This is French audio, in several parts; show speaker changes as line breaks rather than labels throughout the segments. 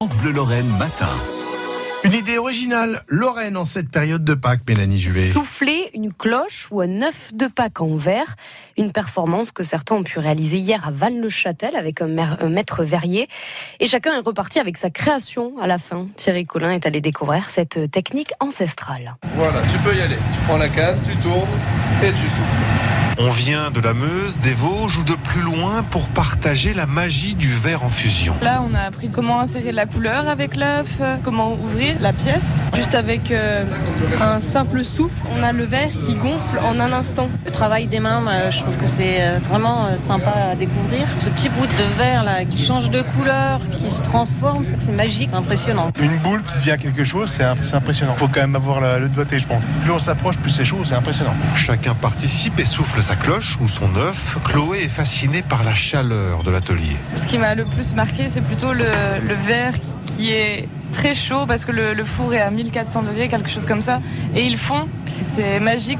France Bleu Lorraine matin.
Une idée originale, Lorraine en cette période de Pâques, Mélanie Juvet.
Souffler une cloche ou un œuf de Pâques en verre. Une performance que certains ont pu réaliser hier à Vannes-le-Châtel avec un, maître verrier. Et chacun est reparti avec sa création à la fin. Thierry Collin est allé découvrir cette technique ancestrale.
Voilà, tu peux y aller. Tu prends la canne, tu tournes et tu souffles.
On vient de la Meuse, des Vosges ou de plus loin pour partager la magie du verre en fusion.
Là, on a appris comment insérer la couleur avec l'œuf, comment ouvrir la pièce. Juste avec euh, un simple souffle, on a le verre qui gonfle en un instant.
Le travail des mains, je trouve que c'est euh, vraiment euh, sympa à découvrir. Ce petit bout de verre là qui change de couleur, qui se transforme, c'est magique, impressionnant.
Une boule qui devient quelque chose, c'est impressionnant. Il faut quand même avoir le doigté, je pense. Plus on s'approche, plus c'est chaud, c'est impressionnant.
Chacun participe et souffle sa cloche ou son œuf, Chloé est fascinée par la chaleur de l'atelier.
Ce qui m'a le plus marqué, c'est plutôt le, le verre qui est très chaud parce que le, four est à 1400 degrés, quelque chose comme ça. Et ils font, c'est magique.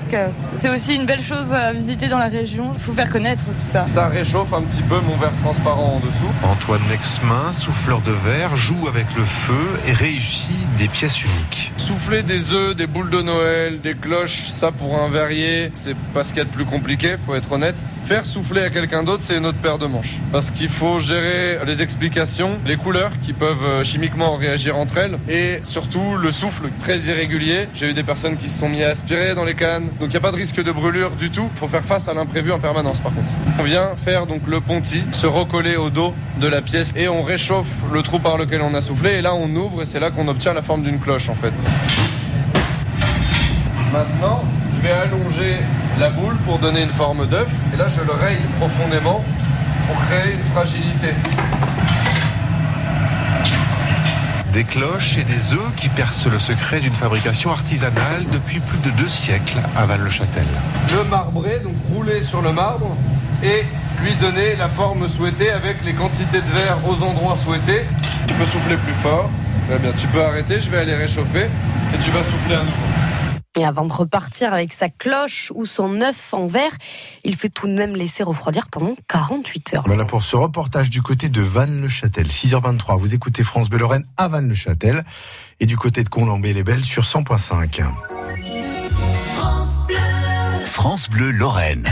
C'est aussi une belle chose à visiter dans la région. Il faut faire connaître aussi ça.
Ça réchauffe un petit peu mon verre transparent en dessous.
Antoine Nexmin, souffleur de verre, joue avec le feu et réussit des pièces uniques.
Souffler des œufs, des boules de Noël, des cloches, ça pour un verrier, c'est pas ce qu'il y a de plus compliqué, faut être honnête. Faire souffler à quelqu'un d'autre, c'est une autre paire de manches. Parce qu'il faut gérer les explications, les couleurs qui peuvent euh, chimiquement réagir entre elles et surtout le souffle très irrégulier. J'ai eu des personnes qui se sont mis à aspirer dans les cannes, donc il n'y a pas de risque de brûlure du tout. Il faut faire face à l'imprévu en permanence par contre. On vient faire donc le ponty, se recoller au dos de la pièce et on réchauffe le trou par lequel on a soufflé et là on ouvre et c'est là qu'on obtient la forme d'une cloche en fait. Maintenant, je vais allonger la boule pour donner une forme d'œuf et là je le raye profondément pour créer une fragilité
des cloches et des œufs qui percent le secret d'une fabrication artisanale depuis plus de deux siècles à Val-le-Châtel.
Le marbré, donc rouler sur le marbre et lui donner la forme souhaitée avec les quantités de verre aux endroits souhaités. Tu peux souffler plus fort. Très bien, tu peux arrêter, je vais aller réchauffer et tu vas souffler à nouveau.
Et avant de repartir avec sa cloche ou son œuf en verre, il fait tout de même laisser refroidir pendant 48 heures.
Voilà pour ce reportage du côté de Vannes-le-Châtel. 6h23, vous écoutez France Bleu Lorraine à Vannes-le-Châtel et du côté de Colombey-les-Belles sur 100.5.
France Bleu Lorraine.